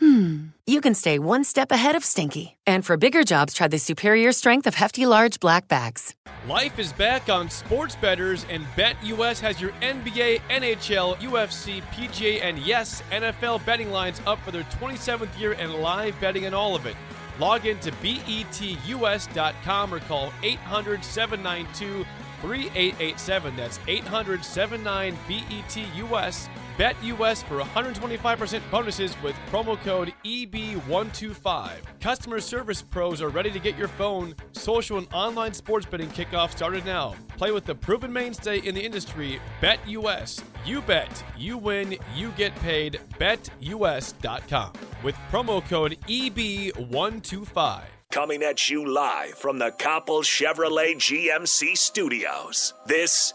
hmm, you can stay one step ahead of stinky. And for bigger jobs, try the superior strength of Hefty Large Black Bags. Life is back on Sports Bettors, and BetUS has your NBA, NHL, UFC, PGA, and yes, NFL betting lines up for their 27th year and live betting on all of it. Log in to betus.com or call 800 792 3887. That's 800 79 BETUS. Bet US for 125% bonuses with promo code EB125. Customer service pros are ready to get your phone, social, and online sports betting kickoff started now. Play with the proven mainstay in the industry, Bet US. You bet, you win, you get paid. BetUS.com with promo code EB125. Coming at you live from the Copple Chevrolet GMC studios. This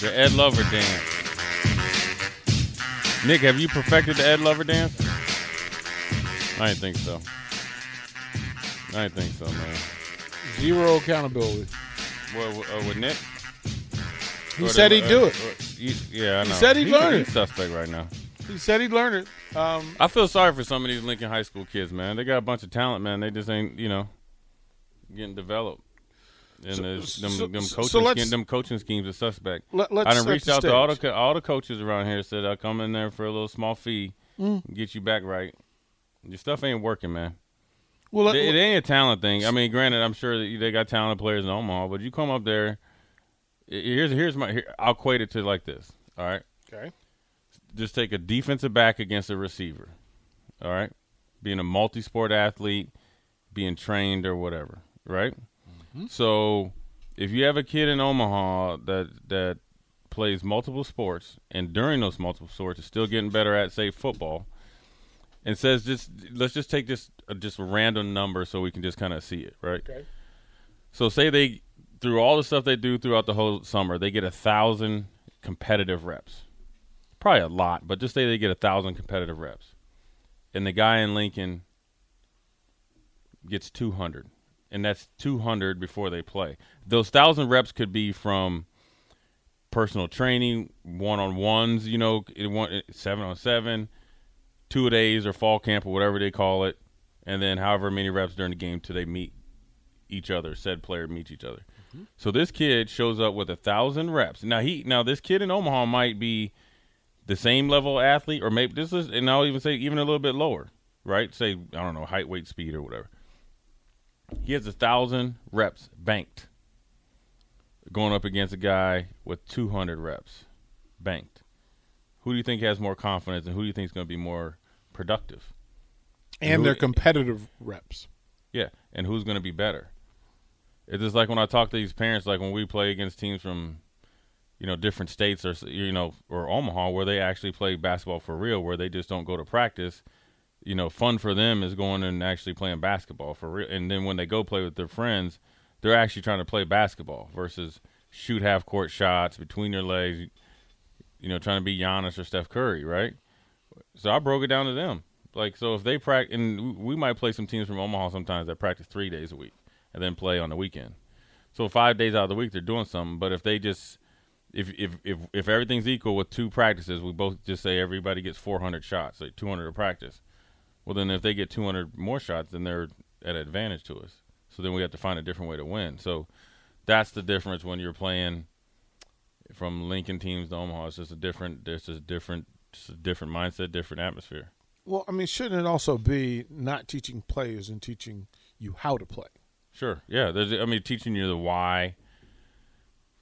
The Ed Lover dance. Nick, have you perfected the Ed Lover dance? I didn't think so. I didn't think so, man. Zero accountability. What, what, uh, with Nick? He Or said the- he'd do uh, it. uh, he- yeah, I know. He said he'd He's- learn it. suspect right now. He said he'd learn it. Um, I feel sorry for some of these Lincoln High School kids, man. They got a bunch of talent, man. They just ain't, you know, getting developed. And So- them, so- them coaching schemes, them coaching schemes are suspect. Let- I done reached out to all the all the coaches around here. Said I'll come in there for a little small fee, Mm. get you back right. Your stuff ain't working, man. Well, let- it, it ain't a talent thing. I mean, granted, I'm sure that they got talented players in Omaha, but you come up there. Here's here's my. Here, I'll equate it to like this. All right. Okay. Just take a defensive back against a receiver. All right. Being a multi-sport athlete, being trained or whatever. Right. Mm-hmm. So, if you have a kid in Omaha that that plays multiple sports and during those multiple sports is still getting better at say football and says just let's just take just uh, a, just a random number so we can just kind of see it right? Okay. so say they through all the stuff they do throughout the whole summer they get a thousand competitive reps. Probably a lot but just say they get a thousand competitive reps and the guy in lincoln gets 200 and that's 200 before they play. Those thousand reps could be from personal training one-on-ones you know it one seven on seven two days or fall camp or whatever they call it and then however many reps during the game till they meet each other said player meets each other. Mm-hmm. So this kid shows up with a thousand reps. Now he now this kid in omaha might be the same level athlete or maybe this is and i'll even say even a little bit lower right? Say i don't know height weight speed or whatever he has a thousand reps banked going up against a guy with 200 reps banked. Who do you think has more confidence, and who do you think is going to be more productive? and who- their competitive reps. Yeah, and who's going to be better? It's just like when I talk to these parents, like when we play against teams from, you know, different states or you know, or Omaha, where they actually play basketball for real, where they just don't go to practice. You know, fun for them is going and actually playing basketball for real. And then when they go play with their friends, they're actually trying to play basketball versus shoot half court shots between their legs. You know, trying to be Giannis or Steph Curry, right? So I broke it down to them. Like, so if they practice, and we might play some teams from Omaha sometimes that practice three days a week and then play on the weekend. So five days out of the week they're doing something. But if they just, if if if if everything's equal with two practices, we both just say everybody gets 400 shots, like 200 a practice. Well, then if they get 200 more shots, then they're at advantage to us. So then we have to find a different way to win. So that's the difference when you're playing from Lincoln teams to Omaha. It's just a different, there's just different, just a different mindset, different atmosphere. Well, I mean, shouldn't it also be not teaching players and teaching you how to play? Sure. Yeah. There's, I mean, teaching you the why.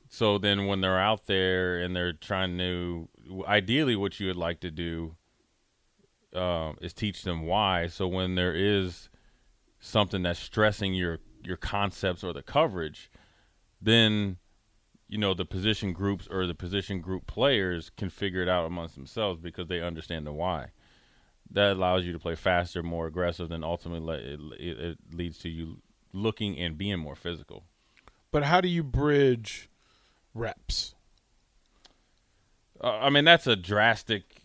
So then, when they're out there and they're trying to, ideally, what you would like to do uh, is teach them why. So when there is something that's stressing your your concepts or the coverage, then you know the position groups or the position group players can figure it out amongst themselves because they understand the why. That allows you to play faster, more aggressive, and ultimately it, it, it leads to you looking and being more physical. But how do you bridge reps? Uh, I mean, that's a drastic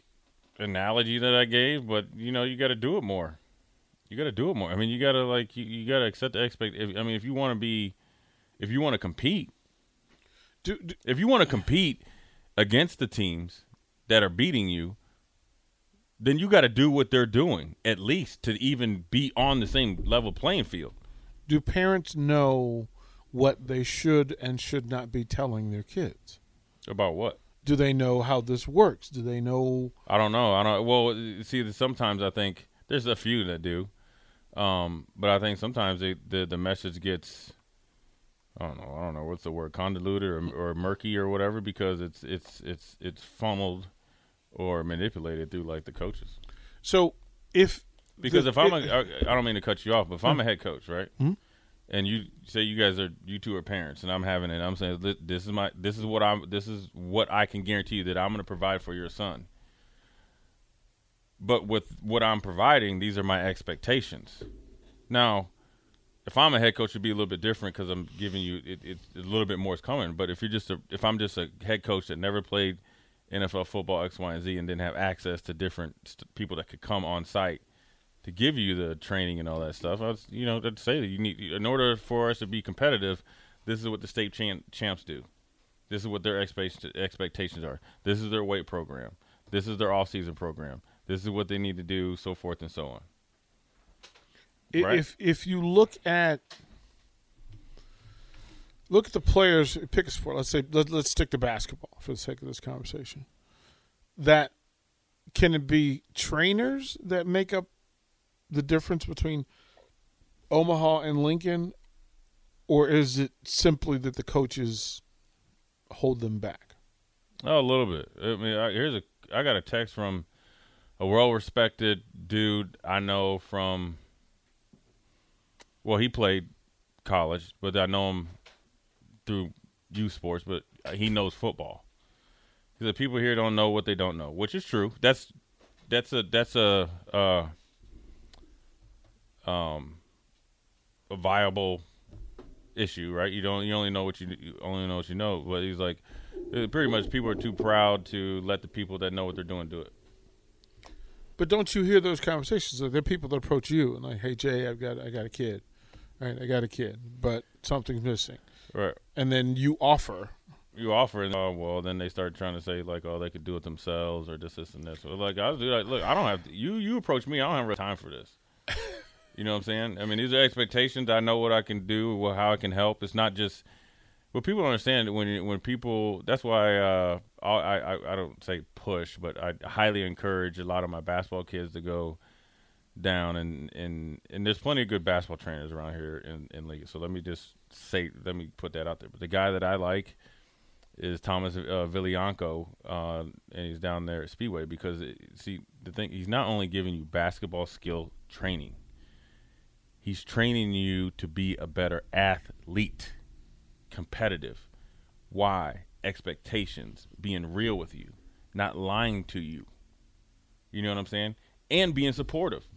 analogy that I gave, but you know, you got to do it more. You got to do it more. I mean, you got to like you, you got to accept the expect. If, I mean, if you want to be, if you want to compete, do, do, if you want to compete against the teams that are beating you, then you got to do what they're doing at least to even be on the same level playing field. Do parents know what they should and should not be telling their kids? About what? Do they know how this works? Do they know? I don't know. I don't. Well, see, sometimes I think there's a few that do, um, but I think sometimes they, the the message gets. I don't know. I don't know what's the word, convoluted or, or murky or whatever, because it's it's it's it's funneled or manipulated through like the coaches. So if because the, if I'm it, a, I, I don't mean to cut you off, but if I'm a head coach, right, Hmm? And you say you guys are you two are parents, and I'm having it, I'm saying this is my this is what I'm this is what I can guarantee you that I'm going to provide for your son. But with what I'm providing, these are my expectations. Now, if I'm a head coach, it'd be a little bit different because I'm giving you it, it's a little bit more is coming. But if you're just a if I'm just a head coach that never played NFL football X, Y, and Z, and didn't have access to different st- people that could come on site to give you the training and all that stuff, I was you know to say that you need in order for us to be competitive, this is what the state champ, champs do. This is what their expect- expectations are. This is their weight program. This is their off season program. This is what they need to do, so forth and so on. right. if if you look at look at the players, pick a sport. Let's say let, let's stick to basketball for the sake of this conversation. That can it be trainers that make up the difference between Omaha and Lincoln, or is it simply that the coaches hold them back? Oh, a little bit. I mean, I, here's a. I got a text from a well-respected dude I know from. Well, he played college, but I know him through youth sports. But he knows football. Said people here don't know what they don't know, which is true. That's that's a that's a uh, um a viable issue, right? You don't you only know what you, you only know what you know. But he's like, uh, pretty much people are too proud to let the people that know what they're doing do it. But don't you hear those conversations? There are people that approach you and like, "Hey Jay, I've got I got a kid, right? I got a kid, but something's missing," Right. and then you offer. You offer, and oh well, then they start trying to say like, oh, they could do it themselves or this, this, and this. Like, I was like, look, I don't have to, you. You approach me, I don't have time for this. You know what I'm saying? I mean, these are expectations. I know what I can do, how I can help. It's not just what people don't understand when when people. That's why uh, I, I I don't say push, but I highly encourage a lot of my basketball kids to go down and and and there's plenty of good basketball trainers around here in in league. So let me just say, let me put that out there. But the guy that I like is Thomas uh, Villianco, uh, and he's down there at Speedway because it, see the thing he's not only giving you basketball skill training, he's training you to be a better athlete, competitive. Why? Expectations, being real with you, not lying to you. You know what I'm saying? And being supportive.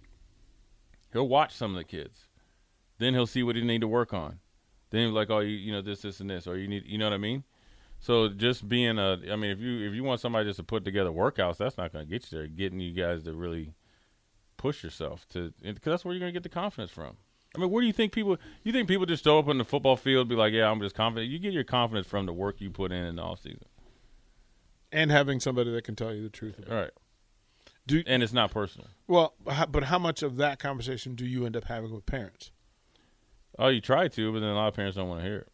He'll watch some of the kids. Then he'll see what he need to work on. Then he'll be like, oh, you, you know, this, this, and this, or you need, you know what I mean? So just being a, I mean, if you if you want somebody just to put together workouts, that's not going to get you there. Getting you guys to really push yourself to, because that's where you're going to get the confidence from. I mean, where do you think people? You think people just show up on the football field, be like, yeah, I'm just confident. You get your confidence from the work you put in in the off season. and having somebody that can tell you the truth. About All right, Do and it's not personal. well, but how much of that conversation do you end up having with parents? Oh, you try to, but then a lot of parents don't want to hear it.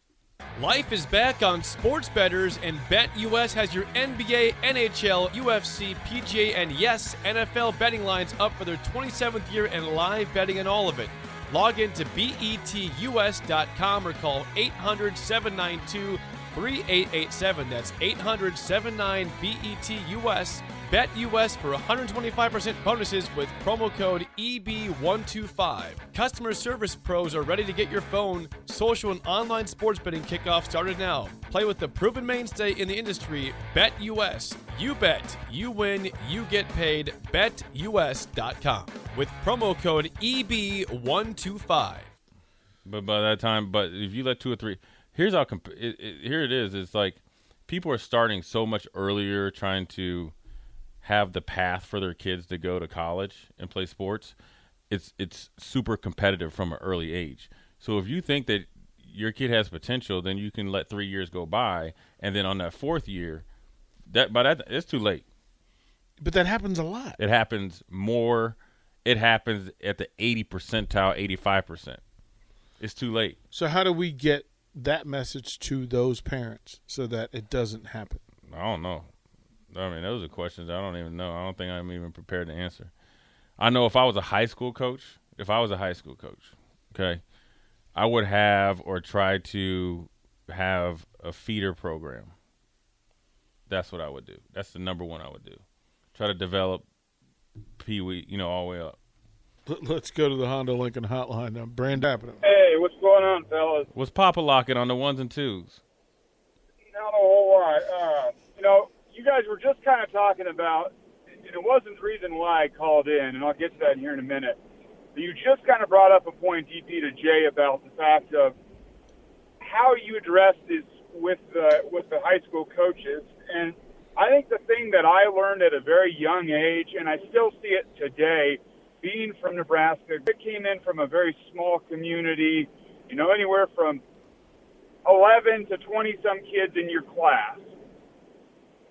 Life is back on Sports Bettors, and BetUS has your NBA, NHL, UFC, PGA, and yes, NFL betting lines up for their 27th year and live betting and all of it. Log in to betus.com or call 800 792 3887. That's 800 79 BETUS. Bet US for 125% bonuses with promo code EB125. Customer service pros are ready to get your phone, social, and online sports betting kickoff started now. Play with the proven mainstay in the industry, Bet US. You bet, you win, you get paid. BetUS.com with promo code EB125. But by that time, but if you let two or three, here's how comp- it, it, here it is. It's like people are starting so much earlier, trying to have the path for their kids to go to college and play sports. It's it's super competitive from an early age. So if you think that your kid has potential, then you can let three years go by, and then on that fourth year, that by that it's too late. But that happens a lot. It happens more. It happens at the eighty percentile, eighty five percent. It's too late. So how do we get that message to those parents so that it doesn't happen? I don't know. I mean, those are questions I don't even know. I don't think I'm even prepared to answer. I know if I was a high school coach, if I was a high school coach, okay, I would have or try to have a feeder program. That's what I would do. That's the number one I would do. Try to develop Pee Wee, you know, all the way up. Let's go to the Honda Lincoln hotline now. Brand happening. Hey, what's going on, fellas? What's Papa locking on the ones and twos? Not a whole lot. Uh, you know, you guys were just kind of talking about, and it wasn't the reason why I called in, and I'll get to that here in a minute. But you just kind of brought up a point, DP to Jay, about the fact of how you address this with the with the high school coaches, and I think the thing that I learned at a very young age, and I still see it today, being from Nebraska, I came in from a very small community, you know, anywhere from 11 to 20 some kids in your class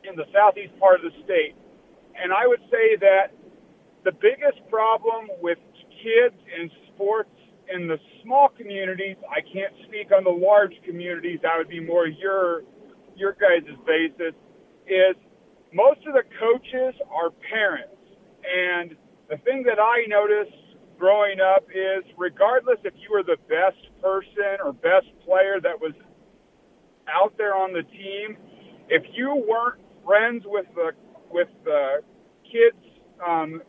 in the southeast part of the state. And I would say that the biggest problem with kids and sports in the small communities, I can't speak on the large communities, that would be more your your guys' basis, is most of the coaches are parents. And the thing that I noticed growing up is regardless if you were the best person or best player that was out there on the team, if you weren't friends with the with the kid's um,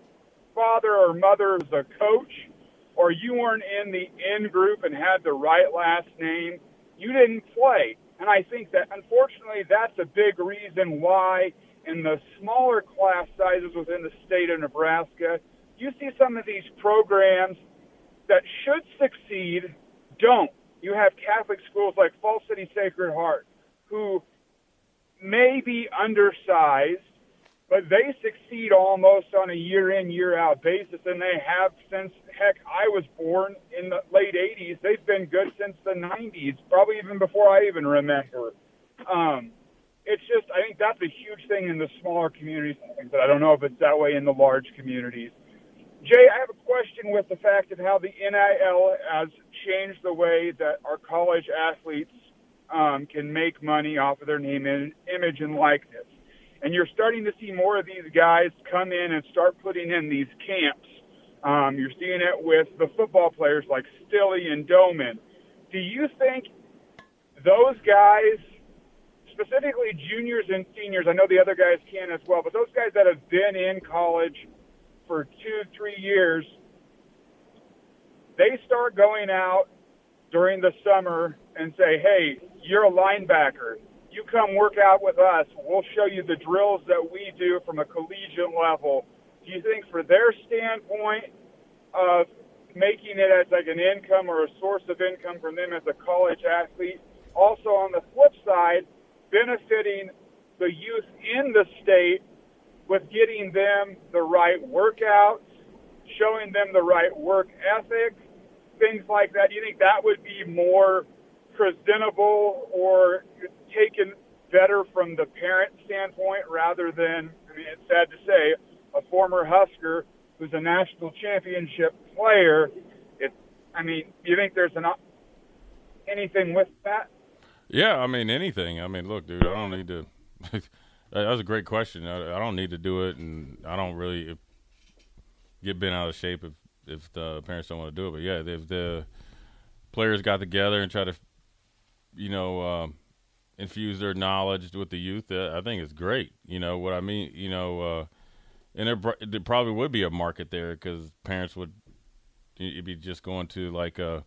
father or mother as a coach, or you weren't in the in group and had the right last name, you didn't play. And I think that unfortunately that's a big reason why in the smaller class sizes within the state of Nebraska, you see some of these programs that should succeed don't. You have Catholic schools like Falls City Sacred Heart who may be undersized, but they succeed almost on a year in, year out basis, and they have since, heck, I was born in the late 80s. They've been good since the 90s, probably even before I even remember. Um, it's just, I think that's a huge thing in the smaller communities, but I don't know if it's that way in the large communities. Jay, I have a question with the fact of how the NIL has changed the way that our college athletes um, can make money off of their name and image and likeness. And you're starting to see more of these guys come in and start putting in these camps. Um, you're seeing it with the football players like Stille and Domann. Do you think those guys, specifically juniors and seniors, I know the other guys can as well, but those guys that have been in college for two, three years, they start going out during the summer and say, hey, you're a linebacker. You come work out with us. We'll show you the drills that we do from a collegiate level. Do you think, for their standpoint of making it as like an income or a source of income for them as a college athlete, also on the flip side, benefiting the youth in the state with getting them the right workouts, showing them the right work ethic, things like that? Do you think that would be more presentable or taken better from the parent standpoint rather than, I mean, it's sad to say, a former Husker who's a national championship player. It, I mean, you think there's an anything with that? Yeah, I mean anything. I mean, look, dude, I don't need to. that was a great question. I, I, don't need to do it, and I don't really get bent out of shape if if the parents don't want to do it. But yeah, if the players got together and try to, you know, um, infuse their knowledge with the youth, uh, I think it's great. You know what I mean? You know, uh, and there, there probably would be a market there because parents would you'd be just going to like a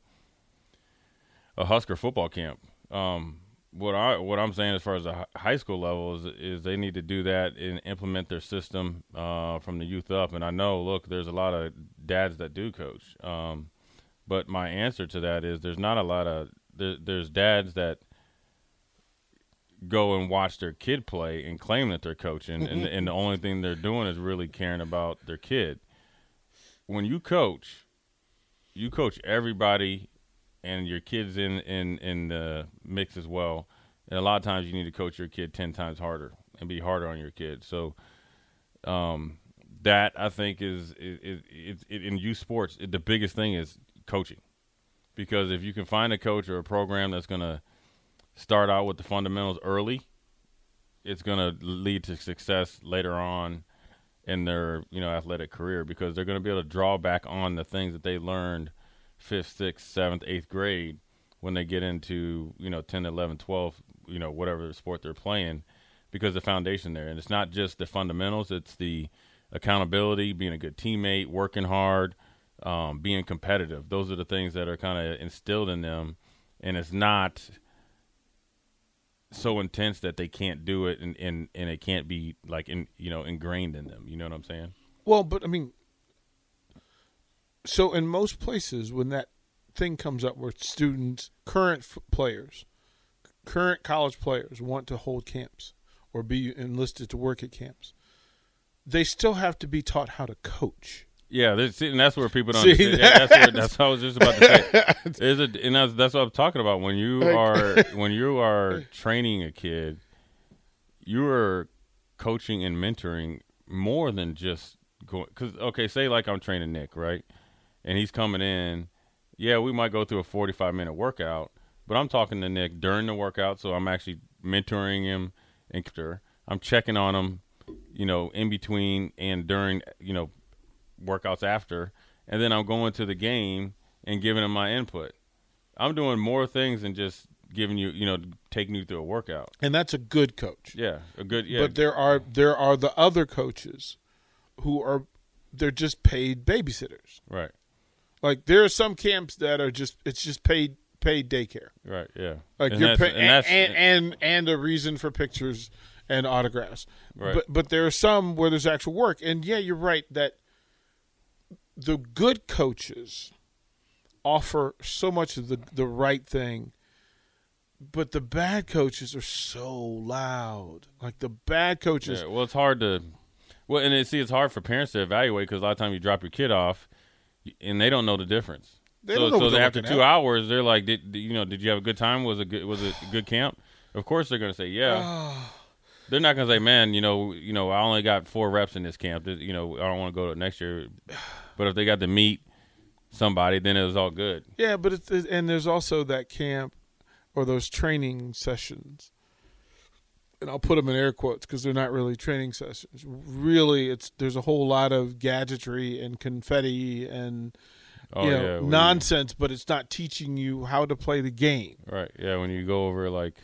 a Husker football camp. Um, what I what I'm saying as far as the high school level is is they need to do that and implement their system uh, from the youth up. And I know, look, there's a lot of dads that do coach, um, but my answer to that is there's not a lot of there, there's dads that go and watch their kid play and claim that they're coaching, and, and the only thing they're doing is really caring about their kid. When you coach, you coach everybody and your kids in in in the mix as well. And a lot of times you need to coach your kid ten times harder and be harder on your kid. So, um, that I think is is, is, is in youth sports it, the biggest thing is coaching, because if you can find a coach or a program that's going to start out with the fundamentals early, it's going to lead to success later on in their you know athletic career because they're going to be able to draw back on the things that they learned fifth, sixth, seventh, eighth grade when they get into you know 10, 11, 12, you know whatever sport they're playing, because the foundation there, and it's not just the fundamentals; it's the accountability, being a good teammate, working hard, um, being competitive. Those are the things that are kind of instilled in them, and it's not so intense that they can't do it and, and, and it can't be like in you know ingrained in them. You know what I'm saying? Well, but I mean, so in most places, when that thing comes up where students, current f- players, current college players want to hold camps or be enlisted to work at camps, they still have to be taught how to coach. Yeah, and that's where people don't. See, understand. Yeah, that's, where, that's what I was just about to say. Is it? And that's, that's what I'm talking about. When you are when you are training a kid, you are coaching and mentoring more than just going. Because okay, say like I'm training Nick, right? and he's coming in, yeah, we might go through a 45 minute workout, but I'm talking to Nick during the workout, so I'm actually mentoring him and I'm checking on him, you know, in between and during, you know, workouts after, and then I'm going to the game and giving them my input. I'm doing more things than just giving you, you know, taking you through a workout. And that's a good coach. Yeah, a good. Yeah. But there are there are the other coaches who are they're just paid babysitters. Right. Like there are some camps that are just it's just paid paid daycare. Right. Yeah. Like and you're pay, and, and, and and a reason for pictures and autographs. Right. But but there are some where there's actual work. And yeah, you're right that the good coaches offer so much of the the right thing but the bad coaches are so loud. Like the bad coaches. Yeah, well, it's hard to. Well, and it, see, it's hard for parents to evaluate because a lot of times you drop your kid off, and they don't know the difference. They so, so after two hours, they're like, did, you know, did you have a good time? Was it good? Was it a good camp? Of course, they're going to say, yeah. they're not going to say, man, you know, you know, I only got four reps in this camp. You know, I don't want to go to next year. But if they got to meet somebody, then it was all good. Yeah, but it's, and there's also that camp or those training sessions and I'll put them in air quotes because they're not really training sessions. Really, it's there's a whole lot of gadgetry and confetti and oh, you know yeah, nonsense, but it's not teaching you how to play the game. Right. Yeah. When you go over like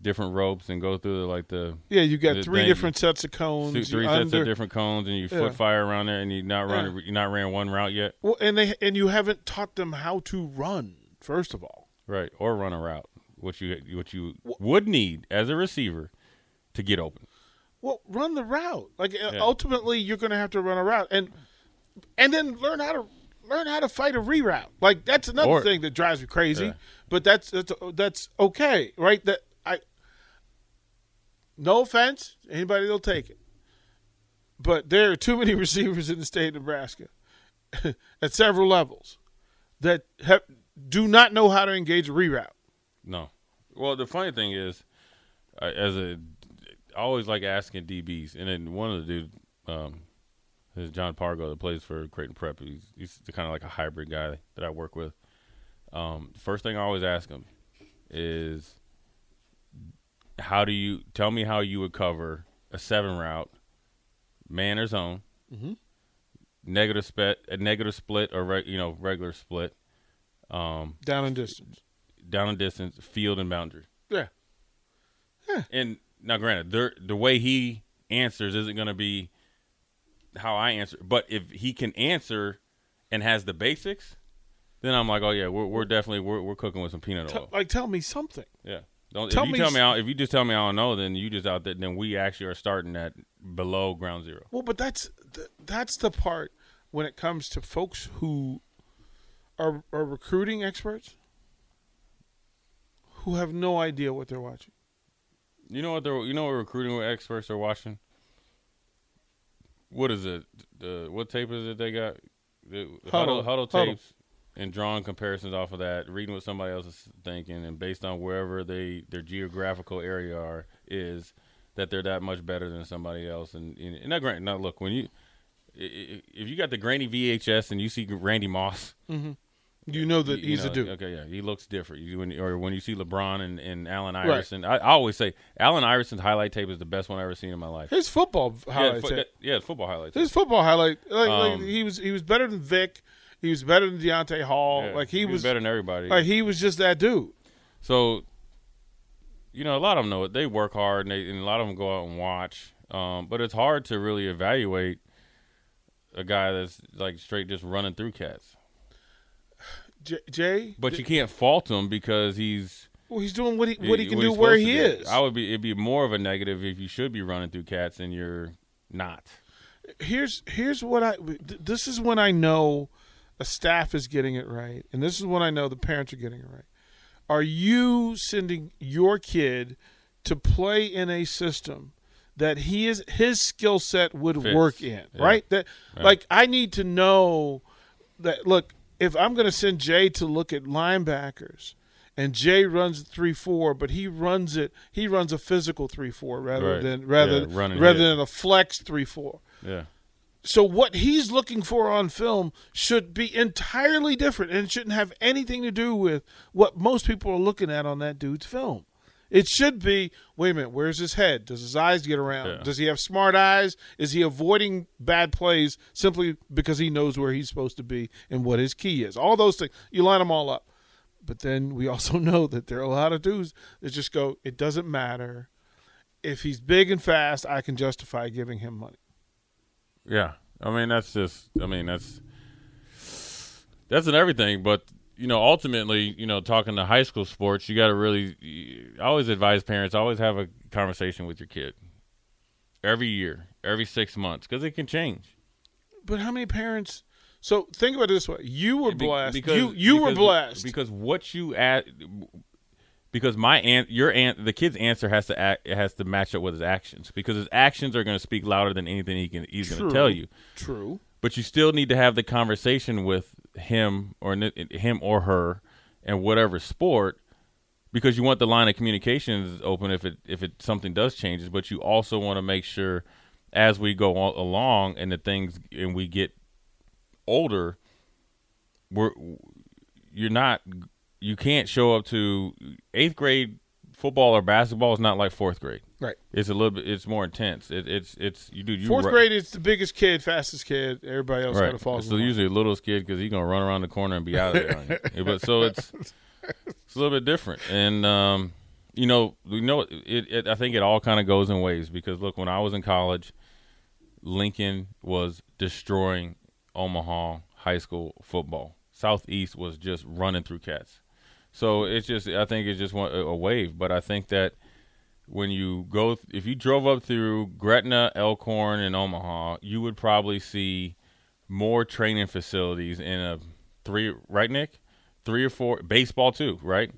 different ropes and go through the, like the yeah, you got three thing, different sets of cones, three sets under, of different cones, and you yeah. foot fire around there, and you not run yeah. you not ran one route yet. Well, and they and you haven't taught them how to run first of all. Right, or run a route what you what you would need as a receiver to get open. Well, run the route. Like uh, yeah. ultimately, you're going to have to run a route, and and then learn how to learn how to fight a reroute. Like that's another or, thing that drives me crazy. Yeah. But that's that's that's okay, right? That. No offense, anybody will take it. But there are too many receivers in the state of Nebraska at several levels that have, do not know how to engage a reroute. No. Well, the funny thing is, as a, I always like asking DBs, and then one of the dude, um, is John Pargo that plays for Creighton Prep. He's he's kind of like a hybrid guy that I work with. Um, first thing I always ask him is, how do you tell me how you would cover a seven route, man or zone, mm-hmm. negative split, a negative split or re, you know regular split, um, down and distance, down and distance, field and boundary. Yeah. Yeah. And now, granted, the the way he answers isn't going to be how I answer, but if he can answer and has the basics, then I'm like, oh yeah, we're we're definitely we're we're cooking with some peanut oil. like, tell me something. Yeah. Don't Tell if you me tell me I, if you just tell me I don't know, then you just out there. Then we actually are starting at below ground zero. Well, but that's th- that's the part when it comes to folks who are are recruiting experts who have no idea what they're watching. You know what they're you know what recruiting experts are watching. What is it? The what tape is it they got? The Hudl. Hudl, Hudl Hudl. tapes and drawing comparisons off of that, reading what somebody else is thinking, and based on wherever they their geographical area are is that they're that much better than somebody else. And and, and not granted, now look when you if you got the grainy VHS and you see Randy Moss, Mm-hmm. You know that you he's know, a dude. Okay, yeah, he looks different. You when, or when you see LeBron and, and Allen Right. Iverson, I, I always say Allen Iverson's highlight tape is the best one I've ever seen in my life. His football yeah, fo- tape. yeah, football highlights. His football highlight, like, like Um, he was he was better than Vic. He was better than Deontay Hall. Yeah, like he, was, better than everybody. Like he was just that dude. So, you know, a lot of them know it. They work hard, and, they, and a lot of them go out and watch. Um, but it's hard to really evaluate a guy that's like straight just running through cats. J- Jay, But you can't fault him because he's well, he's doing what he what he can what do where he to do. is. I would be. It'd be more of a negative if you should be running through cats and you're not. here's here's what I th- this is when I know a staff is getting it right, and this is when I know the parents are getting it right. Are you sending your kid to play in a system that he is his skill set would Fits. work in? Yeah. Right? That Yeah. like I need to know that look, if I'm going to send Jay to look at linebackers and Jay runs three four, but he runs it. He runs a physical three four rather Right. than rather Yeah, rather hit. than a flex three four. Yeah. So what he's looking for on film should be entirely different and it shouldn't have anything to do with what most people are looking at on that dude's film. It should be, wait a minute, where's his head? Does his eyes get around? Yeah. Does he have smart eyes? Is he avoiding bad plays simply because he knows where he's supposed to be and what his key is? All those things. You line them all up. But then we also know that there are a lot of dudes that just go, it doesn't matter. If he's big and fast, I can justify giving him money. Yeah, I mean that's just. I mean that's that's in everything. But you know, ultimately, you know, talking to high school sports, you got to really. I always advise parents always have a conversation with your kid every year, every six months, because it can change. But how many parents? So think about it this way: you were Be- blessed. because you you were blessed. because what you at because my aunt your aunt the kid's answer has to act it has to match up with his actions because his actions are going to speak louder than anything he can he's going to tell you True. but you still need to have the conversation with him or n- him or her and whatever sport because you want the line of communications open if it if it something does changes but you also want to make sure as we go al- along and the things and we get older we're you're not you can't show up to eighth grade football or basketball is not like fourth grade Right. it's a little bit it's more intense it, it's it's you do you Fourth ru- grade is the biggest kid, fastest kid. Everybody else kind of falls. so usually the littlest kid because he's gonna run around the corner and be out of there. But so it's it's a little bit different, and um, you know, we know it, it. I think it all kind of goes in ways because look, when I was in college, Lincoln was destroying Omaha high school football. Southeast was just running through cats. So it's just, I think it's just one, a wave. But I think that when you go, if you drove up through Gretna, Elkhorn, and Omaha, you would probably see more training facilities in a three, right, Nick? Three or four, baseball too, right?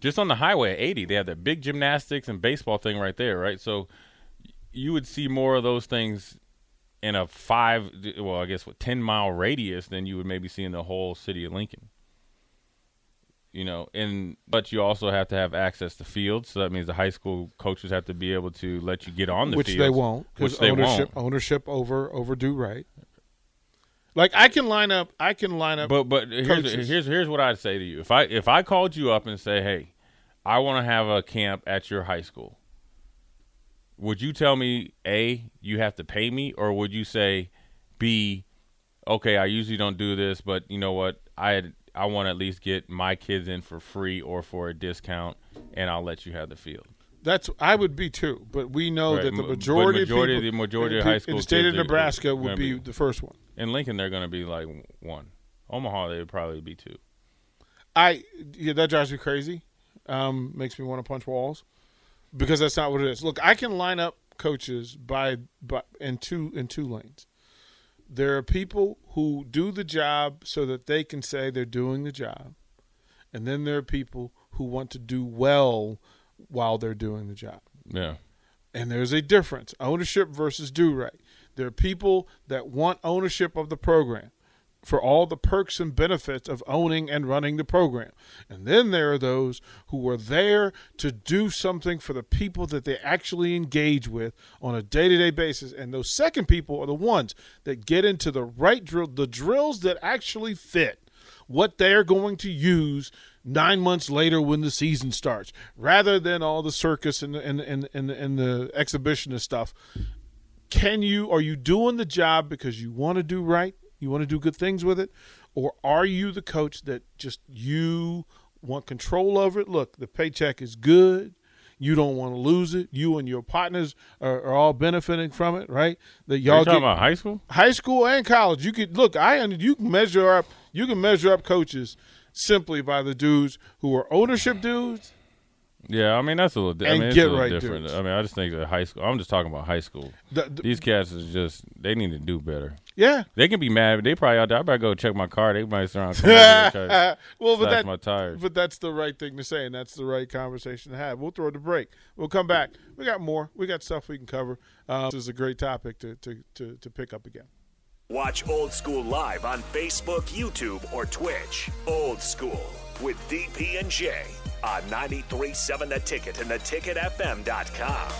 Just on the highway at 80, they have that big gymnastics and baseball thing right there, right? So you would see more of those things in a five, well, I guess what, 10 mile radius than you would maybe see in the whole city of Lincoln. You know, and but you also have to have access to fields, so that means the high school coaches have to be able to let you get on the field. which fields, they won't, which they ownership won't. ownership over overdue right. Like I can line up, I can line up. But but here's coaches. here's here's what I'd say to you. If I if I called you up and say, "Hey, I want to have a camp at your high school. Would you tell me A, you have to pay me, or would you say B, okay, I usually don't do this, but you know what? I I want to at least get my kids in for free or for a discount, and I'll let you have the field. That's I would be too, but we know Right, that the majority, majority of people, the majority of high in the state of Nebraska are would be be- the first one. In Lincoln, they're going to be like one. Omaha, they would probably be two. I yeah, that drives me crazy. Um, makes me want to punch walls because that's not what it is. Look, I can line up coaches by by in two in two lanes. There are people who do the job so that they can say they're doing the job, and then there are people who want to do well while they're doing the job. Yeah. And there's a difference ownership versus do right. There are people that want ownership of the program for all the perks and benefits of owning and running the program. And then there are those who are there to do something for the people that they actually engage with on a day to day basis. And those second people are the ones that get into the right drill, the drills that actually fit what they're going to use nine months later when the season starts, rather than all the circus and and and and, and the exhibitionist stuff. Can you are you doing the job because you want to do right, you want to do good things with it, or are you the coach that just you want control over it? Look, the paycheck is good. You don't want to lose it. You and your partners are, are all benefiting from it, right? That y'all you talking get- about high school? high school and college. You could look. I you can measure up. You can measure up coaches simply by the dudes who are ownership dudes. Yeah, I mean that's a little. di- I And mean, it's get a little right different. dudes. I mean, I just think that high school. I'm just talking about high school. The- the- These cats is just. They need to do better. Yeah. They can be mad. But they probably out there. I better go check my car. They might start coming out here and try to well, but slash that, my tires. but that's the right thing to say, and that's the right conversation to have. We'll throw the break. We'll come back. We got more. We got stuff we can cover. Uh, this is a great topic to to to, to pick up again. Watch Old School live on Facebook, YouTube, or Twitch. Old School with DP and Jay on 93.7 The Ticket and theticketfm.com.